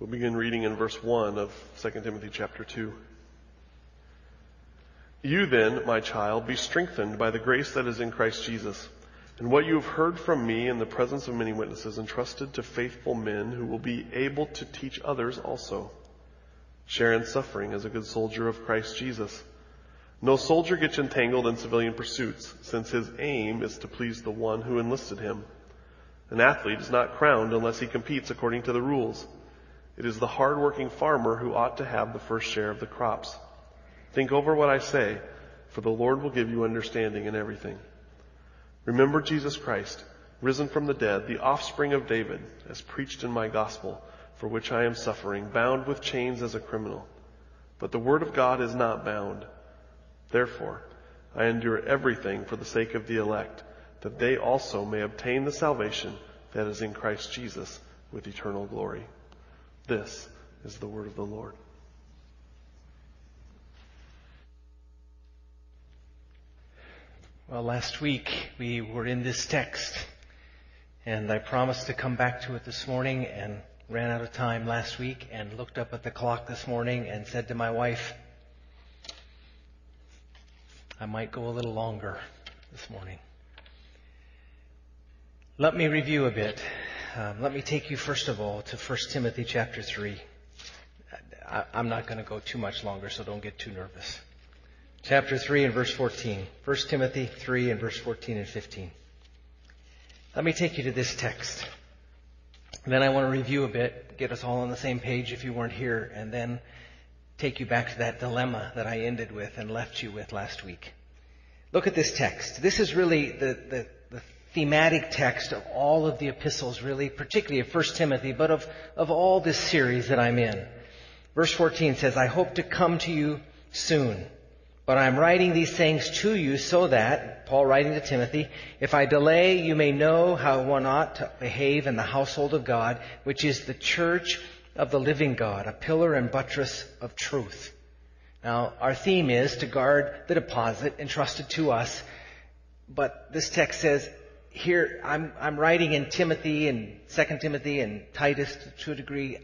We'll begin reading in verse 1 of 2 Timothy chapter 2. You then, my child, be strengthened by the grace that is in Christ Jesus. And what you have heard from me in the presence of many witnesses, entrusted to faithful men who will be able to teach others also. Share in suffering as a good soldier of Christ Jesus. No soldier gets entangled in civilian pursuits, since his aim is to please the one who enlisted him. An athlete is not crowned unless he competes according to the rules. It is the hard-working farmer who ought to have the first share of the crops. Think over what I say, for the Lord will give you understanding in everything. Remember Jesus Christ, risen from the dead, the offspring of David, as preached in my gospel, for which I am suffering, bound with chains as a criminal. But the word of God is not bound. Therefore, I endure everything for the sake of the elect, that they also may obtain the salvation that is in Christ Jesus with eternal glory. This is the word of the Lord. Well, last week we were in this text, and I promised to come back to it this morning and ran out of time last week and looked up at the clock this morning and said to my wife, I might go a little longer this morning. Let me review a bit um, let me take you first of all to 1 Timothy chapter 3. I, I'm not going to go too much longer, so don't get too nervous. Chapter 3 and verse 14. 1 Timothy 3 and verse 14 and 15. Let me take you to this text. then I want to review a bit, get us all on the same page if you weren't here, and then take you back to that dilemma that I ended with and left you with last week. Look at this text. This is really the, the, the thematic text of all of the epistles, really, particularly of 1 Timothy, but of, of all this series that I'm in. Verse 14 says, I hope to come to you soon. But I'm writing these things to you so that, Paul writing to Timothy, if I delay, you may know how one ought to behave in the household of God, which is the church of the living God, a pillar and buttress of truth. Now, our theme is to guard the deposit entrusted to us, but this text says, here I'm, I'm writing in Timothy and Second Timothy and Titus to, a degree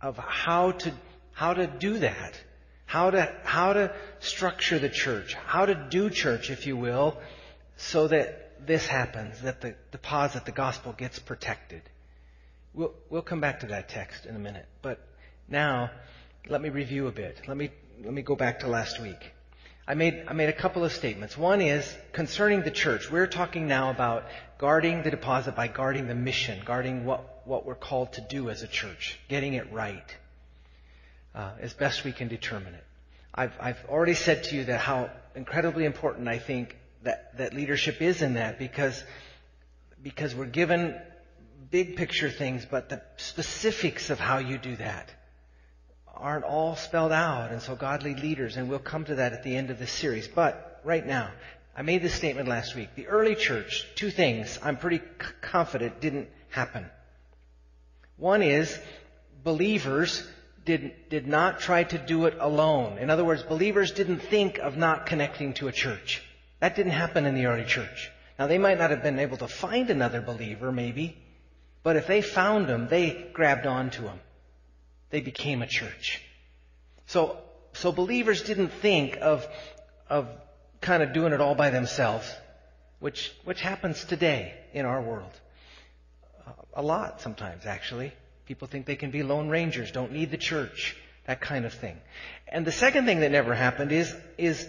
of how to how to do that, how to how to structure the church, how to do church, if you will, so that this happens, that the deposit, the gospel gets protected. We'll we'll come back to that text in a minute, but now let me review a bit. Let me let me go back to last week. I made, I made a couple of statements. One is concerning the church. We're talking now about guarding the deposit by guarding the mission, guarding what, what we're called to do as a church, getting it right uh, as best we can determine it. I've, I've already said to you that how incredibly important I think that, that leadership is in that because, because we're given big picture things, but the specifics of how you do that aren't all spelled out. And so godly leaders, and we'll come to that at the end of this series. But right now, I made this statement last week. The early church, two things I'm pretty c- confident didn't happen. One is believers did, did not try to do it alone. In other words, believers didn't think of not connecting to a church. That didn't happen in the early church. Now they might not have been able to find another believer, maybe, but if they found them, they grabbed onto him they became a church. So, so believers didn't think of, of kind of doing it all by themselves, which, which happens today in our world. A lot sometimes, actually. People think they can be lone rangers, don't need the church, that kind of thing. And the second thing that never happened is, is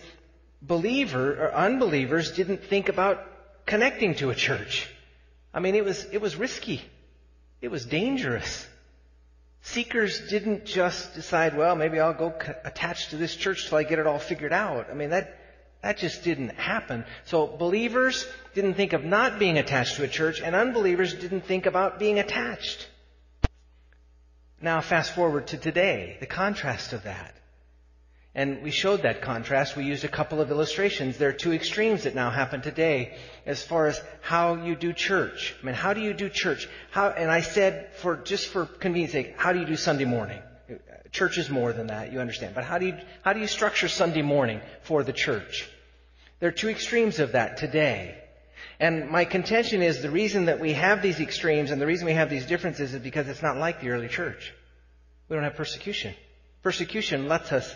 believer or unbelievers didn't think about connecting to a church. I mean, it was, it was risky. It was dangerous. Seekers didn't just decide, well, maybe I'll go attach to this church till I get it all figured out. I mean, that, that just didn't happen. So believers didn't think of not being attached to a church, and unbelievers didn't think about being attached. Now fast forward to today, the contrast of that. And we showed that contrast. We used a couple of illustrations. There are two extremes that now happen today as far as how you do church. I mean, how do you do church? How, and I said for, just for convenience sake, how do you do Sunday morning? Church is more than that, you understand. But how do you, how do you structure Sunday morning for the church? There are two extremes of that today. And my contention is the reason that we have these extremes and the reason we have these differences is because it's not like the early church. we don't have persecution. Persecution lets us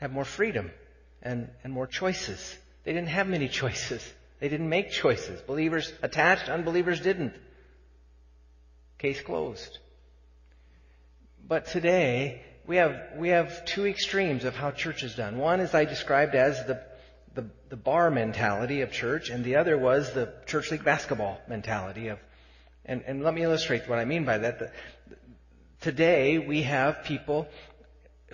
have more freedom and, and more choices. They didn't have many choices. They didn't make choices. Believers attached, unbelievers didn't. Case closed. But today, we have, we have two extremes of how church is done. One is I described as the, the, the bar mentality of church, and the other was the church league basketball mentality of, and, and let me illustrate what I mean by that. The, today, we have people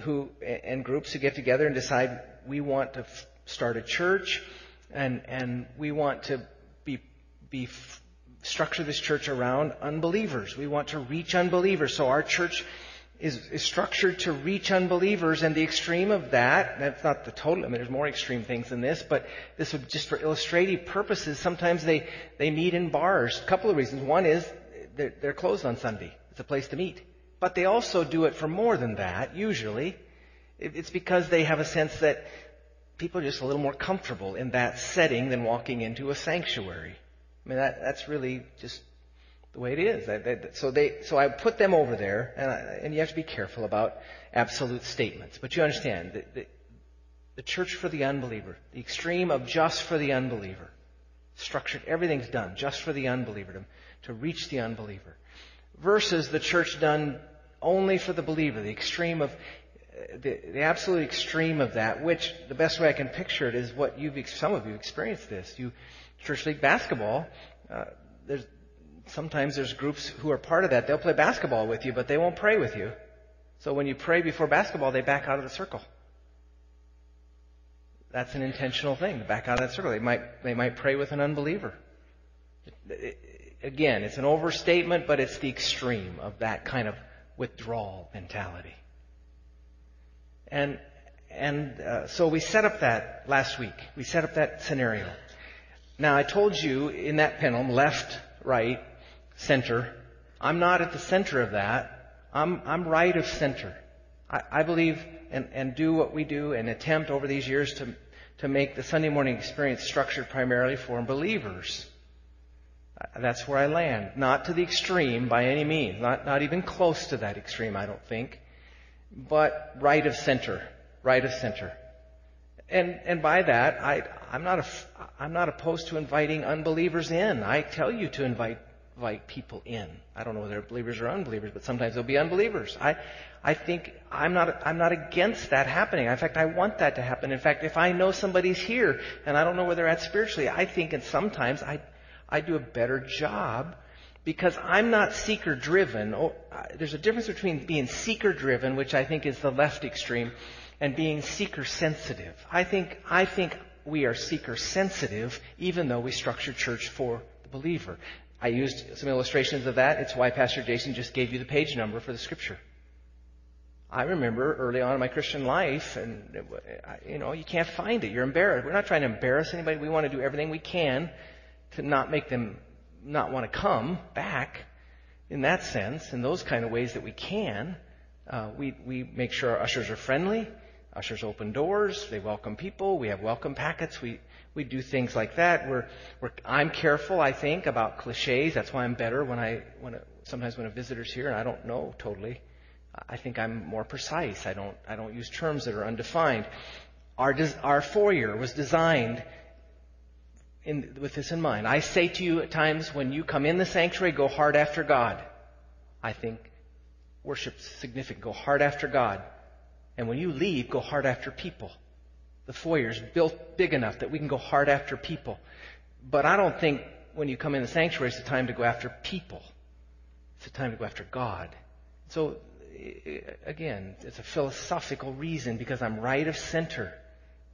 who, and groups who get together and decide we want to f- start a church, and, and we want to be, be f- structure this church around unbelievers. We want to reach unbelievers. So our church is, is structured to reach unbelievers, and the extreme of that, that's not the total, I mean, there's more extreme things than this, but this would just for illustrative purposes, sometimes they, they meet in bars. A couple of reasons. One is they're, they're closed on Sunday. It's a place to meet. But they also do it for more than that, usually. It's because they have a sense that people are just a little more comfortable in that setting than walking into a sanctuary. I mean, that, that's really just the way it is. so they, so I put them over there, and, I, and you have to be careful about absolute statements. But you understand, the, the, the church for the unbeliever, the extreme of just for the unbeliever, structured, everything's done just for the unbeliever, to, to reach the unbeliever, versus the church done only for the believer, the extreme of, the, the absolute extreme of that, which the best way I can picture it is what you've, some of you experienced this. You, church league basketball, uh, there's, sometimes there's groups who are part of that. They'll play basketball with you, but they won't pray with you. So when you pray before basketball, they back out of the circle. That's an intentional thing back out of that circle. They might, they might pray with an unbeliever. again, it's an overstatement, but it's the extreme of that kind of withdrawal mentality. And, and uh, so we set up that last week. We set up that scenario. Now I told you in that pendulum, left, right, center. I'm not at the center of that. I'm, I'm right of center. I, I believe and, and do what we do and attempt over these years to, to make the Sunday morning experience structured primarily for believers. That's where I land. Not to the extreme by any means. Not, not even close to that extreme, I don't think. But right of center. Right of center. And, and by that, I, I'm not, a, I'm not opposed to inviting unbelievers in. I tell you to invite invite people in. I don't know whether they're believers or unbelievers, but sometimes they'll be unbelievers. I, I think I'm not, I'm not against that happening. In fact, I want that to happen. In fact, if I know somebody's here and I don't know where they're at spiritually, I think and sometimes I, I do a better job because I'm not seeker driven. Oh, there's a difference between being seeker driven, which I think is the left extreme, and being seeker sensitive. I think, I think we are seeker sensitive even though we structure church for the believer. I used some illustrations of that. It's why Pastor Jason just gave you the page number for the scripture. I remember early on in my Christian life, and you know, you can't find it. You're embarrassed. We're not trying to embarrass anybody. We want to do everything we can to not make them not want to come back. In that sense, in those kind of ways that we can, uh, we we make sure our ushers are friendly. Ushers open doors. They welcome people. We have welcome packets. We we do things like that. We're, we're, I'm careful, I think, about cliches. That's why I'm better when I, when sometimes when a visitor's here and I don't know totally. I think I'm more precise. I don't, I don't use terms that are undefined. Our, our foyer was designed in, with this in mind. I say to you at times when you come in the sanctuary, go hard after God. I think worship's significant. Go hard after God. And when you leave, go hard after people. The foyer's built big enough that we can go hard after people. But I don't think when you come in the sanctuary, it's a time to go after people. It's a time to go after God. So, again, it's a philosophical reason because I'm right of center,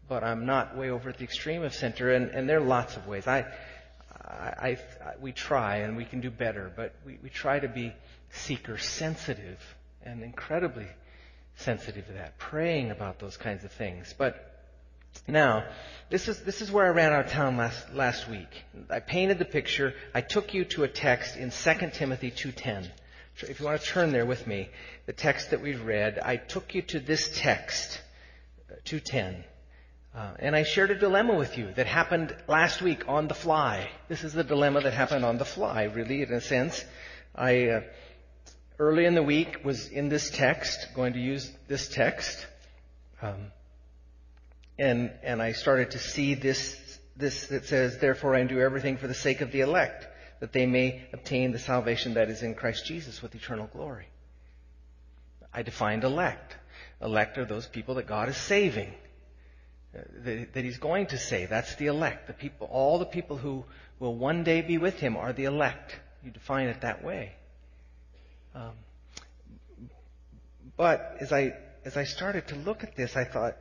but I'm not way over at the extreme of center, and, and there are lots of ways. I, I, I, we try, and we can do better, but we, we try to be seeker sensitive and incredibly sensitive to that, praying about those kinds of things. But now, this is, this is where I ran out of town last, last week. I painted the picture. I took you to a text in 2 Timothy 2.10. If you want to turn there with me, the text that we've read, I took you to this text, uh, 2.10. Uh, and I shared a dilemma with you that happened last week on the fly. This is the dilemma that happened on the fly, really, in a sense. I, uh, early in the week was in this text, going to use this text. Um, and, and I started to see this, this that says, therefore I do everything for the sake of the elect, that they may obtain the salvation that is in Christ Jesus with eternal glory. I defined elect. Elect are those people that God is saving. That, that He's going to say. That's the elect. The people, all the people who will one day be with Him are the elect. You define it that way. Um, but as I as I started to look at this, I thought,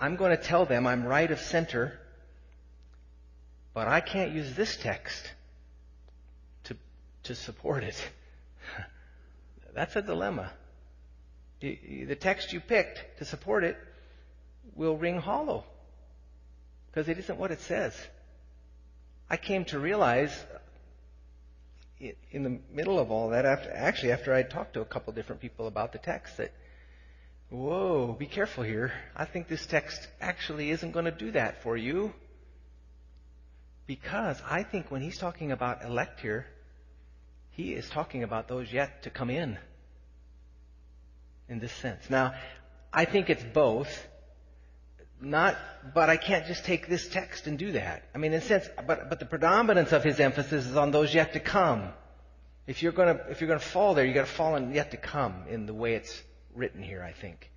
I'm going to tell them I'm right of center, but I can't use this text to to support it. That's a dilemma. The text you picked to support it will ring hollow because it isn't what it says. I came to realize in the middle of all that, after, actually after I talked to a couple different people about the text, that, whoa, be careful here. I think this text actually isn't going to do that for you. Because I think when he's talking about elect here, he is talking about those yet to come in. In this sense. Now, I think it's both. Not, but I can't just take this text and do that. I mean, in a sense, but, but the predominance of his emphasis is on those yet to come. If you're gonna, if you're gonna fall there, you gotta fall on yet to come in the way it's written here, I think.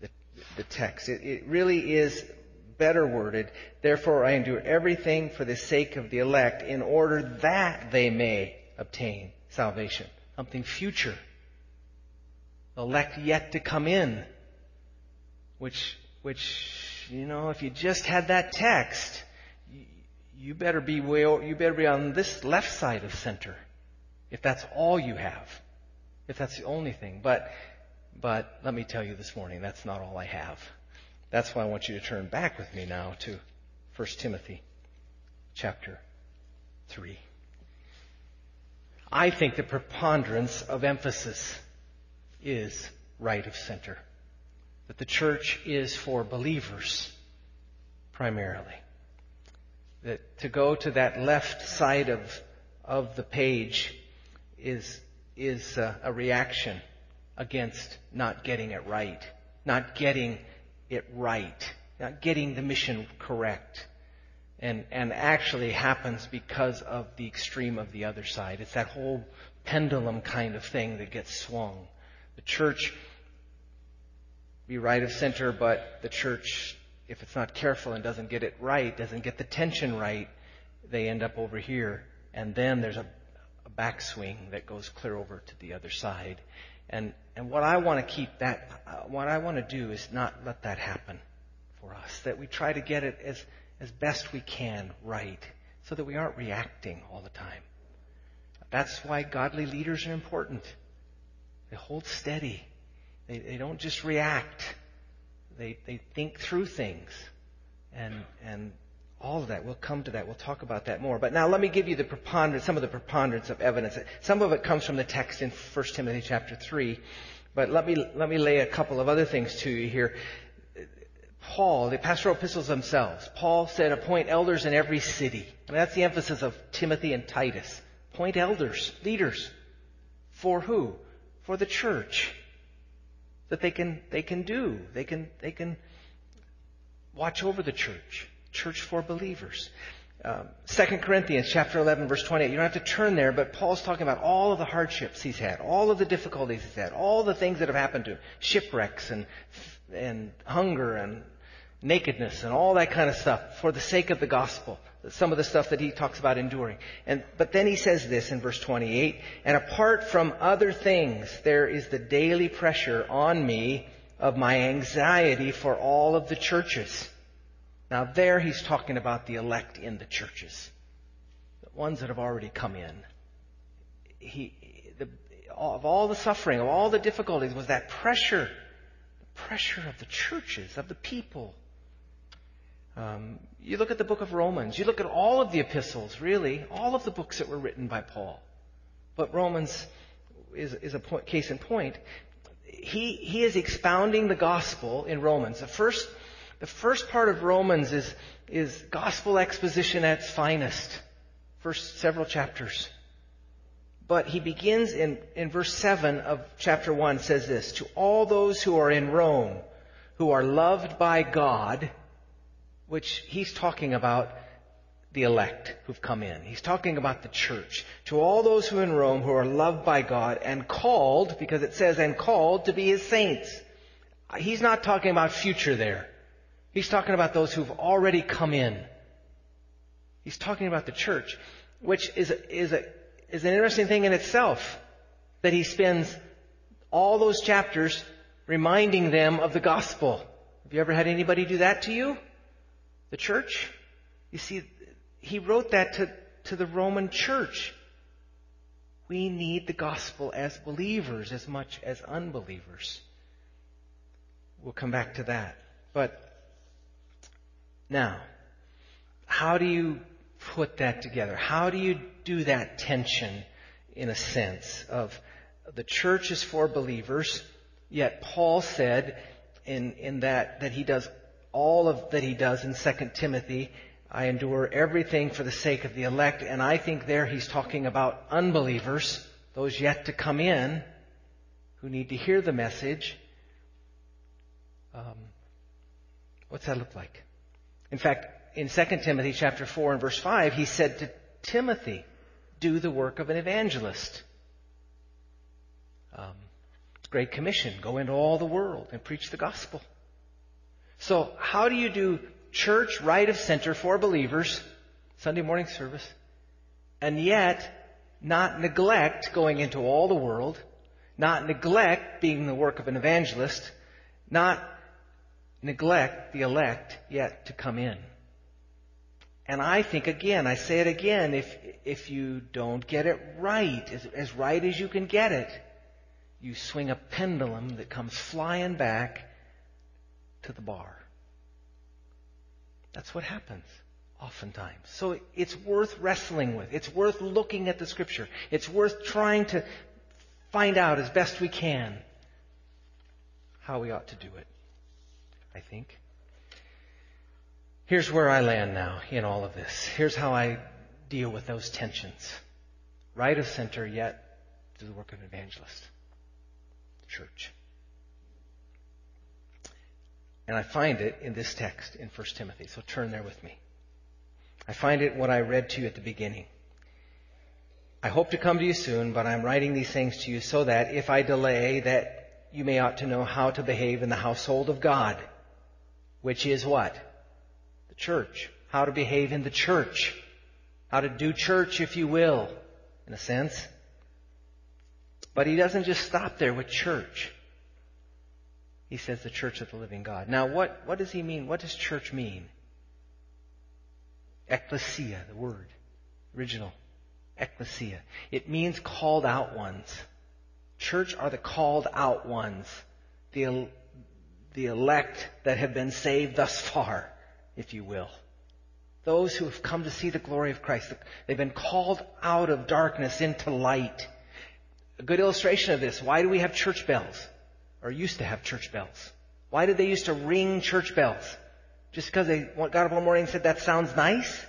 The, the text. It, it really is better worded. Therefore, I endure everything for the sake of the elect in order that they may obtain salvation. Something future. Elect yet to come in. Which which, you know, if you just had that text, you better be way, you better be on this left side of center. If that's all you have. If that's the only thing. But, but let me tell you this morning, that's not all I have. That's why I want you to turn back with me now to 1 Timothy chapter 3. I think the preponderance of emphasis is right of center that the church is for believers primarily. That to go to that left side of, of the page is, is a, a reaction against not getting it right, not getting it right, not getting the mission correct. And, and actually happens because of the extreme of the other side. It's that whole pendulum kind of thing that gets swung. The church be right of center, but the church, if it's not careful and doesn't get it right, doesn't get the tension right, they end up over here. And then there's a, a backswing that goes clear over to the other side. And, and what I want to keep that, uh, what I want to do is not let that happen for us. That we try to get it as, as best we can right so that we aren't reacting all the time. That's why godly leaders are important. They hold steady. They, they don't just react. They, they think through things. And, and all of that. We'll come to that. We'll talk about that more. But now let me give you the preponderance, some of the preponderance of evidence. Some of it comes from the text in 1 Timothy chapter 3. But let me, let me lay a couple of other things to you here. Paul, the pastoral epistles themselves, Paul said, appoint elders in every city. I mean, that's the emphasis of Timothy and Titus. Appoint elders, leaders. For who? For the church that they can, they can do. They can, they can watch over the church. Church for believers. Um, 2 Corinthians chapter 11 verse 28. You don't have to turn there, but Paul's talking about all of the hardships he's had, all of the difficulties he's had, all the things that have happened to him, shipwrecks and, and hunger and nakedness and all that kind of stuff for the sake of the gospel some of the stuff that he talks about enduring. And, but then he says this in verse 28, and apart from other things, there is the daily pressure on me of my anxiety for all of the churches. Now there he's talking about the elect in the churches. The ones that have already come in. He, the, of all the suffering, of all the difficulties was that pressure, the pressure of the churches, of the people um, you look at the book of Romans. You look at all of the epistles, really, all of the books that were written by Paul. But Romans is, is a point, case in point. He, he is expounding the gospel in Romans. The first, the first part of Romans is, is gospel exposition at its finest. First several chapters. But he begins in, in verse 7 of chapter 1 says this, To all those who are in Rome, who are loved by God, which he's talking about the elect who've come in. He's talking about the church. To all those who in Rome who are loved by God and called, because it says, and called to be his saints. He's not talking about future there. He's talking about those who've already come in. He's talking about the church, which is is a, is an interesting thing in itself. That he spends all those chapters reminding them of the gospel. Have you ever had anybody do that to you? The church? You see, he wrote that to, to the Roman church. We need the gospel as believers as much as unbelievers. We'll come back to that. But now, how do you put that together? How do you do that tension in a sense of the church is for believers, yet Paul said in, in that, that he does all of that he does in 2 Timothy, I endure everything for the sake of the elect, and I think there he's talking about unbelievers, those yet to come in, who need to hear the message. Um, what's that look like? In fact, in 2 Timothy chapter 4 and verse 5, he said to Timothy, do the work of an evangelist. Um, Great Commission, go into all the world and preach the gospel. So how do you do church right of center for believers, Sunday morning service, and yet not neglect going into all the world, not neglect being the work of an evangelist, not neglect the elect yet to come in. And I think again, I say it again, if, if you don't get it right, as, as right as you can get it, you swing a pendulum that comes flying back to the bar. That's what happens oftentimes. So it's worth wrestling with. It's worth looking at the scripture. It's worth trying to find out as best we can how we ought to do it. I think. Here's where I land now in all of this. Here's how I deal with those tensions. Right of center, yet do the work of an evangelist. Church. And I find it in this text in 1 Timothy. So turn there with me. I find it what I read to you at the beginning. I hope to come to you soon, but I'm writing these things to you so that if I delay, that you may ought to know how to behave in the household of God, which is what? The church, how to behave in the church, how to do church, if you will, in a sense. But he doesn't just stop there with church. He says the church of the living God. Now, what, what does he mean? What does church mean? Ecclesia, the word, original. Ecclesia. It means called out ones. Church are the called out ones. The, the elect that have been saved thus far if you will. Those who have come to see the glory of Christ. They've been called out of darkness into light. A good illustration of this. Why do we have church bells? Or used to have church bells? Why did they used to ring church bells? Just because they got up one morning and said, that sounds nice?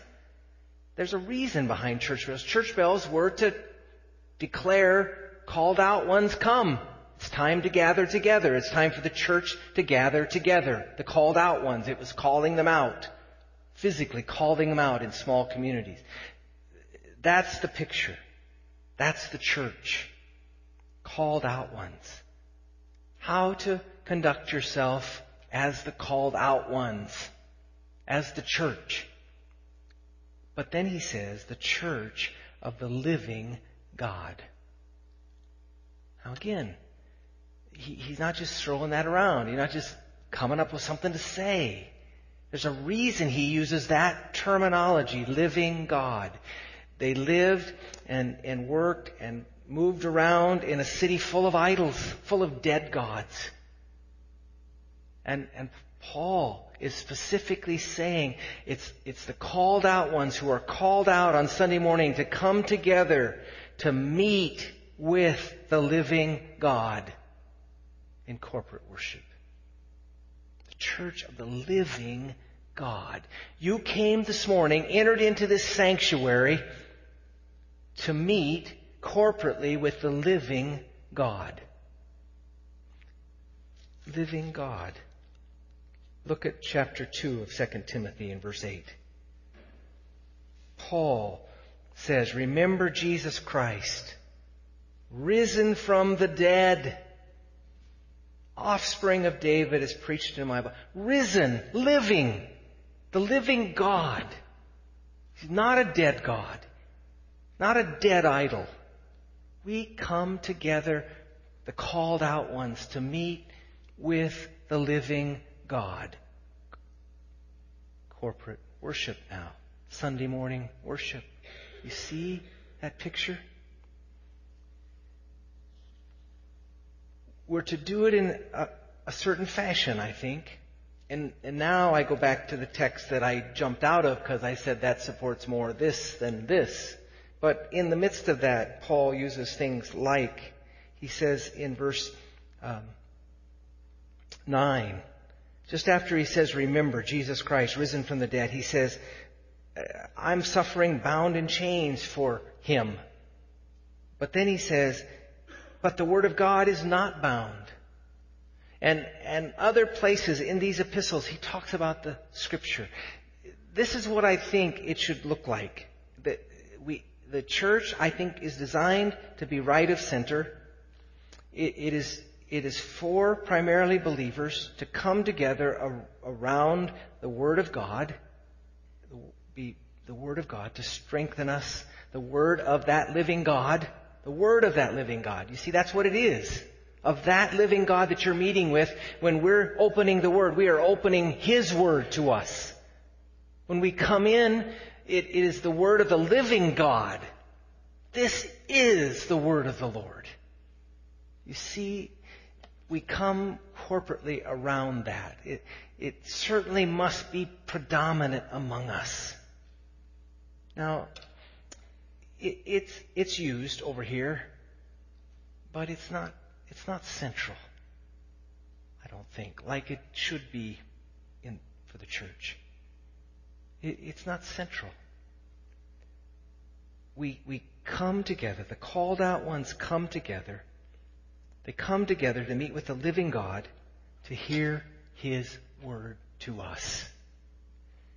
There's a reason behind church bells. Church bells were to declare called out ones come. It's time to gather together. It's time for the church to gather together. The called out ones, it was calling them out. Physically calling them out in small communities. That's the picture. That's the church. Called out ones. How to conduct yourself as the called out ones. As the church. But then he says, the church of the living God. Now again, he, he's not just throwing that around. He's not just coming up with something to say. There's a reason he uses that terminology, living God. They lived and, and worked and moved around in a city full of idols, full of dead gods. And, and Paul is specifically saying it's, it's the called out ones who are called out on Sunday morning to come together to meet with the living God in corporate worship. The church of the living God. You came this morning, entered into this sanctuary to meet corporately with the living God. Living God. Look at chapter 2 of 2 Timothy in verse 8. Paul says, Remember Jesus Christ, risen from the dead, offspring of David is preached in my Bible. Risen, living, the living God. He's not a dead God, not a dead idol. We come together, the called out ones, to meet with the living God. Corporate worship now. Sunday morning worship. You see that picture? We're to do it in a, a certain fashion, I think. And, and now I go back to the text that I jumped out of because I said that supports more this than this. But in the midst of that, Paul uses things like, he says in verse um, 9, just after he says, remember Jesus Christ risen from the dead, he says, I'm suffering bound in chains for him. But then he says, but the word of God is not bound. And, and other places in these epistles, he talks about the scripture. This is what I think it should look like. The church, I think, is designed to be right of center. it, it is, it is for primarily believers to come together around the Word of God the Word of God to strengthen us, the Word of that living God, the Word of that living God. You see, that's what it is. Of that living God that you're meeting with, when we're opening the Word, we are opening His Word to us. When we come in, it, is the Word of the living God. This is the Word of the Lord. You see, we come corporately around that. It, it certainly must be predominant among us. Now, it, it's, it's used over here, but it's not, it's not central. I don't think, like it should be in, for the church. It, it's not central. We, we come together, the called out ones come together. They come together to meet with the living God to hear His word to us.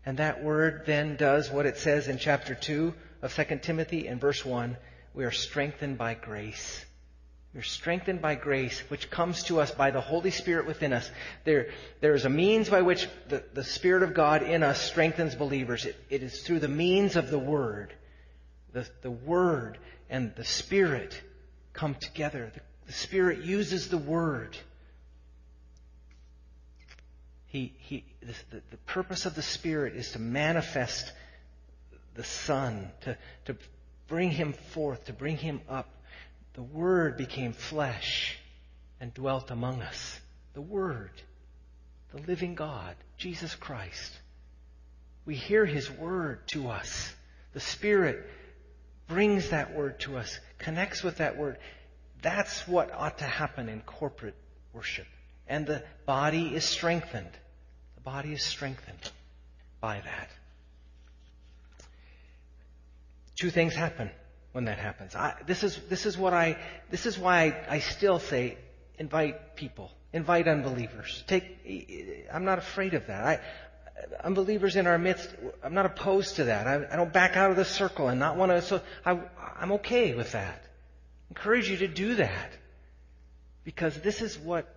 And that word then does what it says in chapter 2 of 2 Timothy in verse 1. We are strengthened by grace. We're strengthened by grace, which comes to us by the Holy Spirit within us. There, there is a means by which the, the Spirit of God in us strengthens believers. It, it is through the means of the Word. The, the Word and the Spirit come together. The, the Spirit uses the Word he, he, the, the purpose of the Spirit is to manifest the Son, to, to bring him forth, to bring him up. The Word became flesh and dwelt among us. The Word, the living God, Jesus Christ. We hear His Word to us. The Spirit brings that Word to us, connects with that Word. That's what ought to happen in corporate worship. And the body is strengthened The body is strengthened by that. Two things happen when that happens. I, this is this is what I this is why I, I still say invite people, invite unbelievers. Take. I'm not afraid of that. I, unbelievers in our midst. I'm not opposed to that. I, I don't back out of the circle and not want to. So I, I'm okay with that. Encourage you to do that because this is what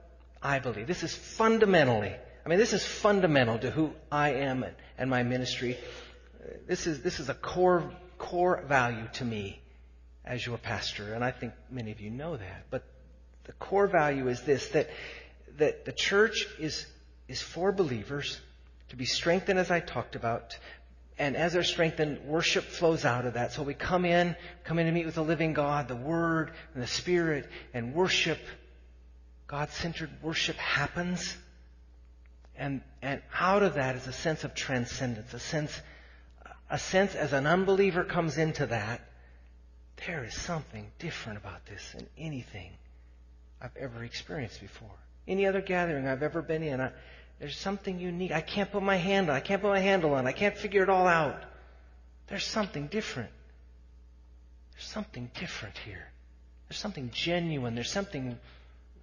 I believe. This is fundamentally I mean, this is fundamental to who I am and my ministry. This is, this is a core, core value to me as your pastor, and I think many of you know that. But the core value is this, that, that the church is, is for believers to be strengthened as I talked about, and as they're strengthened, worship flows out of that. So we come in, come in to meet with the living God, the Word, and the Spirit, and worship. God-centered worship happens. And, and out of that is a sense of transcendence, a sense, a sense as an unbeliever comes into that, there is something different about this than anything I've ever experienced before. Any other gathering I've ever been in, I, there's something unique. I can't put my hand on. I can't put my handle on. I can't figure it all out. There's something different. there's something different here. There's something genuine. There's something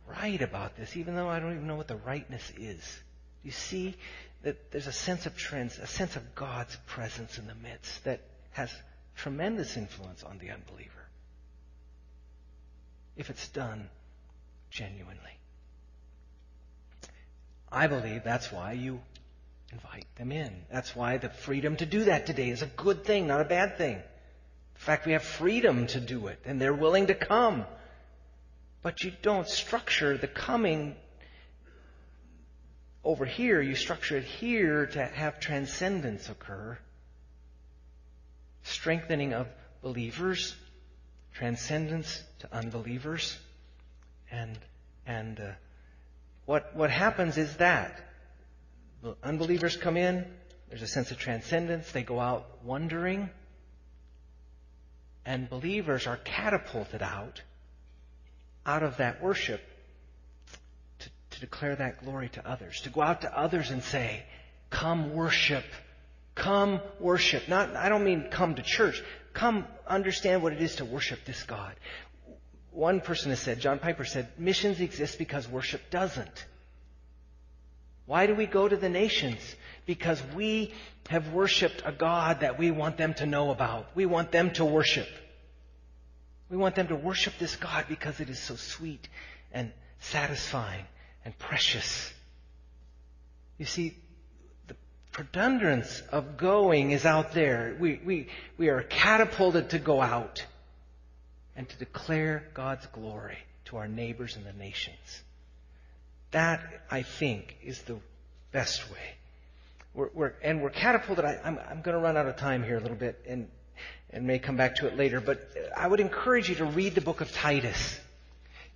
right about this, even though I don't even know what the rightness is. You see that there's a sense of trans, a sense of God's presence in the midst that has tremendous influence on the unbeliever. If it's done genuinely. I believe that's why you invite them in. That's why the freedom to do that today is a good thing, not a bad thing. In fact, we have freedom to do it, and they're willing to come. But you don't structure the coming over here, you structure it here to have transcendence occur. Strengthening of believers, transcendence to unbelievers. And, and uh, what, what happens is that unbelievers come in, there's a sense of transcendence, they go out wondering, and believers are catapulted out, out of that worship to, to declare that glory to others, to go out to others and say, come worship. Come worship. Not, I don't mean come to church. Come understand what it is to worship this God. One person has said, John Piper said, missions exist because worship doesn't. Why do we go to the nations? Because we have worshiped a God that we want them to know about. We want them to worship. We want them to worship this God because it is so sweet and satisfying and precious. You see, the preponderance of going is out there. We, we, we are catapulted to go out and to declare God's glory to our neighbors and the nations. That, I think, is the best way. We're, we're, and we're catapulted. I, am I'm going to run out of time here a little bit and, and may come back to it later, but I would encourage you to read the book of Titus.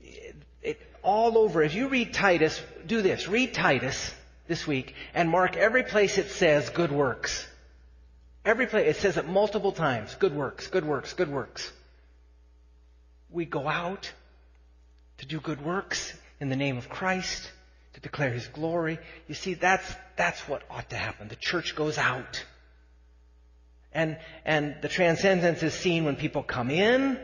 It, it, all over, if you read Titus, do this. Read Titus this week and mark every place it says good works. Every place, it says it multiple times. Good works, good works, good works. We go out to do good works in the name of Christ, to declare His glory. You see, that's, that's what ought to happen. The church goes out. And, and the transcendence is seen when people come in.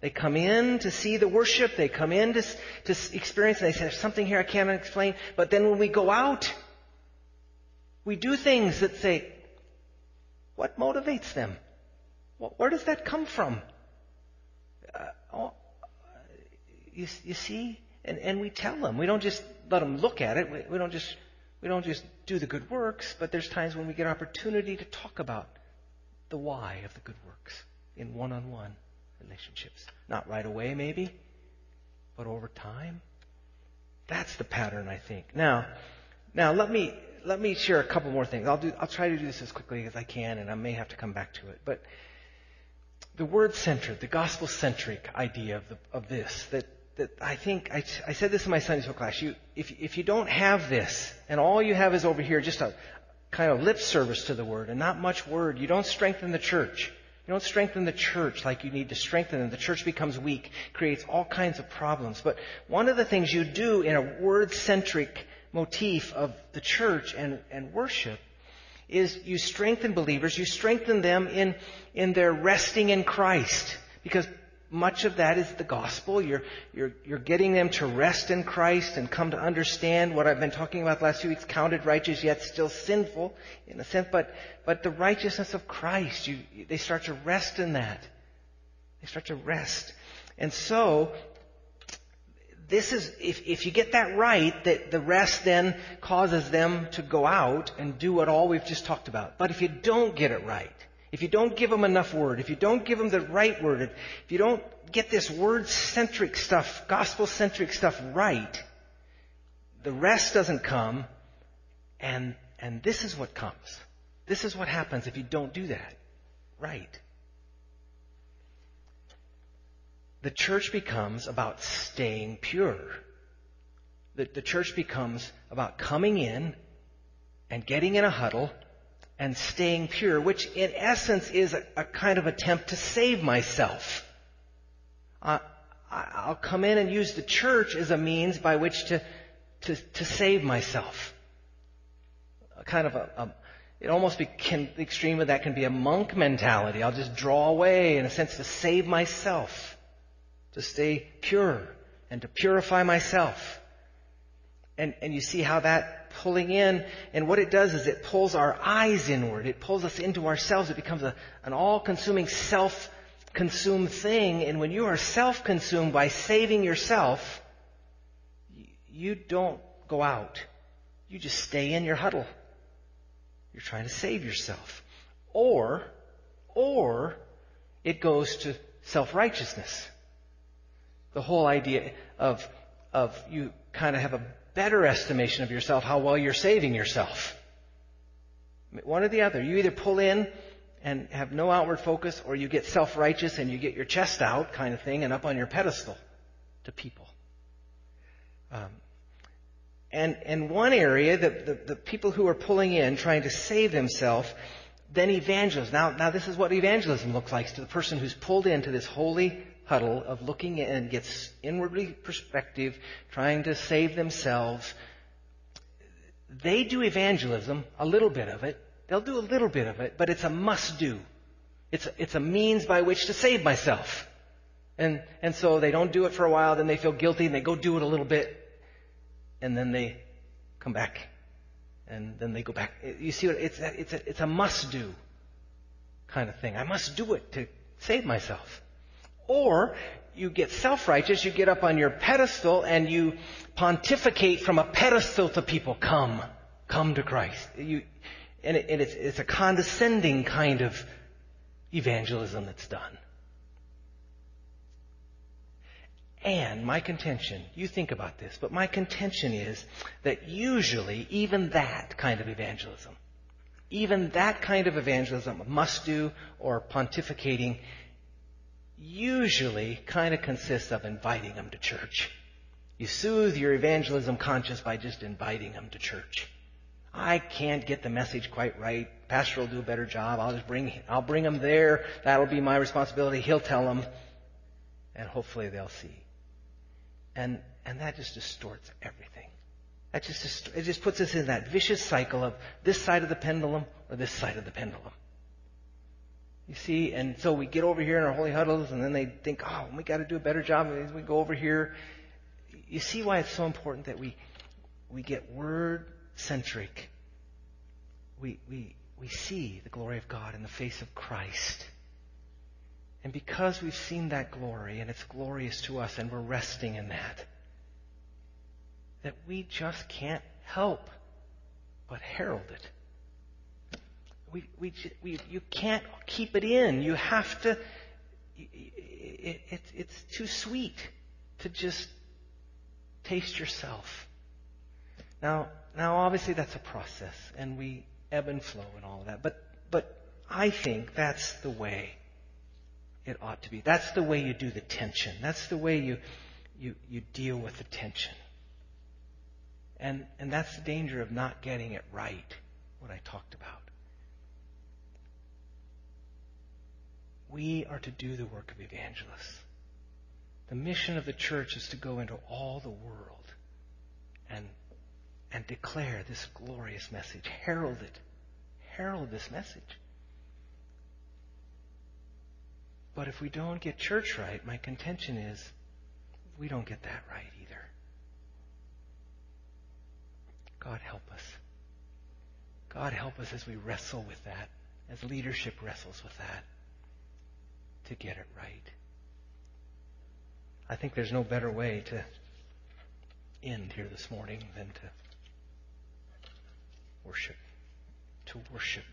They come in to see the worship. They come in to, to experience, and they say, there's something here I can't explain. But then when we go out, we do things that say, what motivates them? Where does that come from? Uh, oh, you, you see? And, and we tell them. We don't just let them look at it. We, we don't just we don't just do the good works, but there's times when we get opportunity to talk about the why of the good works in one-on-one relationships. Not right away, maybe, but over time. That's the pattern, I think. Now, now let me let me share a couple more things. I'll do I'll try to do this as quickly as I can, and I may have to come back to it. But the word centered, the gospel centric idea of the, of this that that I think, I, I said this in my Sunday school class, you, if, if you don't have this, and all you have is over here just a kind of lip service to the word and not much word, you don't strengthen the church. You don't strengthen the church like you need to strengthen it. The church becomes weak, creates all kinds of problems. But one of the things you do in a word-centric motif of the church and, and worship is you strengthen believers, you strengthen them in, in their resting in Christ. Because much of that is the gospel. You're, you're, you're getting them to rest in Christ and come to understand what I've been talking about the last few weeks, counted righteous yet still sinful in a sense, but, but the righteousness of Christ, you, they start to rest in that. They start to rest. And so, this is, if, if you get that right, that the rest then causes them to go out and do what all we've just talked about. But if you don't get it right, if you don't give them enough word, if you don't give them the right word, if you don't get this word centric stuff, gospel centric stuff right, the rest doesn't come, and, and this is what comes. This is what happens if you don't do that right. The church becomes about staying pure. The, the church becomes about coming in and getting in a huddle and staying pure, which in essence is a, a kind of attempt to save myself. I'll come in and use the church as a means by which to, to, to save myself. A kind of a, a it almost be, can, the extreme of that can be a monk mentality. I'll just draw away in a sense to save myself, to stay pure and to purify myself. And, and you see how that pulling in, and what it does is it pulls our eyes inward. It pulls us into ourselves. It becomes a, an all-consuming self-consumed thing. And when you are self-consumed by saving yourself, you don't go out. You just stay in your huddle. You're trying to save yourself. Or, or, it goes to self-righteousness. The whole idea of, of you kind of have a better estimation of yourself, how well you're saving yourself. One or the other. You either pull in and have no outward focus, or you get self-righteous and you get your chest out kind of thing and up on your pedestal to people. Um, and, and one area, the, the, the people who are pulling in, trying to save themselves, then evangelism. Now, now this is what evangelism looks like to the person who's pulled into this holy huddle of looking and gets inwardly perspective, trying to save themselves. They do evangelism, a little bit of it. They'll do a little bit of it, but it's a must do. It's a, it's a means by which to save myself. And, and so they don't do it for a while, then they feel guilty and they go do it a little bit, and then they come back. And then they go back. You see, it's a, it's a, it's a must do kind of thing. I must do it to save myself. Or you get self-righteous, you get up on your pedestal and you pontificate from a pedestal to people, come, come to Christ. You, and, it, and it's, it's a condescending kind of evangelism that's done. And my contention, you think about this, but my contention is that usually even that kind of evangelism, even that kind of evangelism, must do or pontificating, usually kind of consists of inviting them to church. You soothe your evangelism conscience by just inviting them to church. I can't get the message quite right. Pastor will do a better job. I'll just bring, I'll bring them there. That'll be my responsibility. He'll tell them. And hopefully they'll see. And, and that just distorts everything. That just, it just puts us in that vicious cycle of this side of the pendulum or this side of the pendulum. You see, and so we get over here in our holy huddles, and then they think, oh, we got to do a better job as we go over here. You see why it's so important that we we get word centric. We we we see the glory of God in the face of Christ. And because we've seen that glory and it's glorious to us and we're resting in that, that we just can't help but herald it we, we, we, you can't keep it in. You have to, it, it, it's too sweet to just taste yourself. Now, now obviously that's a process and we ebb and flow and all of that, but, but I think that's the way it ought to be. That's the way you do the tension. That's the way you, you, you deal with the tension. And, and that's the danger of not getting it right, what I talked about. We are to do the work of evangelists. The mission of the church is to go into all the world and, and declare this glorious message. Herald it. Herald this message. But if we don't get church right, my contention is we don't get that right either. God help us. God help us as we wrestle with that, as leadership wrestles with that to get it right. I think there's no better way to end here this morning than to worship. To worship.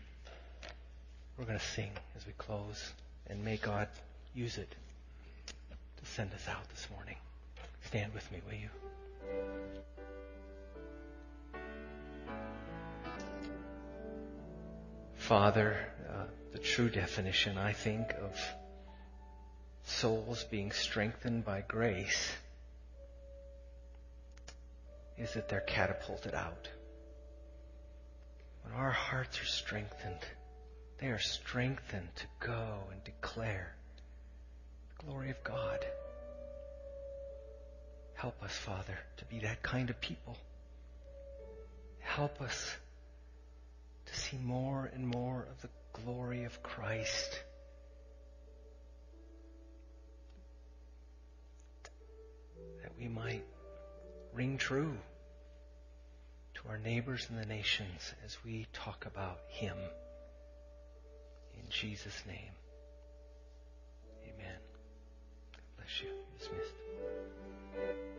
We're going to sing as we close, and may God use it to send us out this morning. Stand with me, will you? Father, uh, the true definition, I think, of souls being strengthened by grace is that they're catapulted out. When our hearts are strengthened, they are strengthened to go and declare the glory of God. Help us, Father, to be that kind of people. Help us to see more and more of the glory of Christ. That we might ring true to our neighbors and the nations as we talk about Him. In Jesus' name. Amen. Bless you. Dismissed.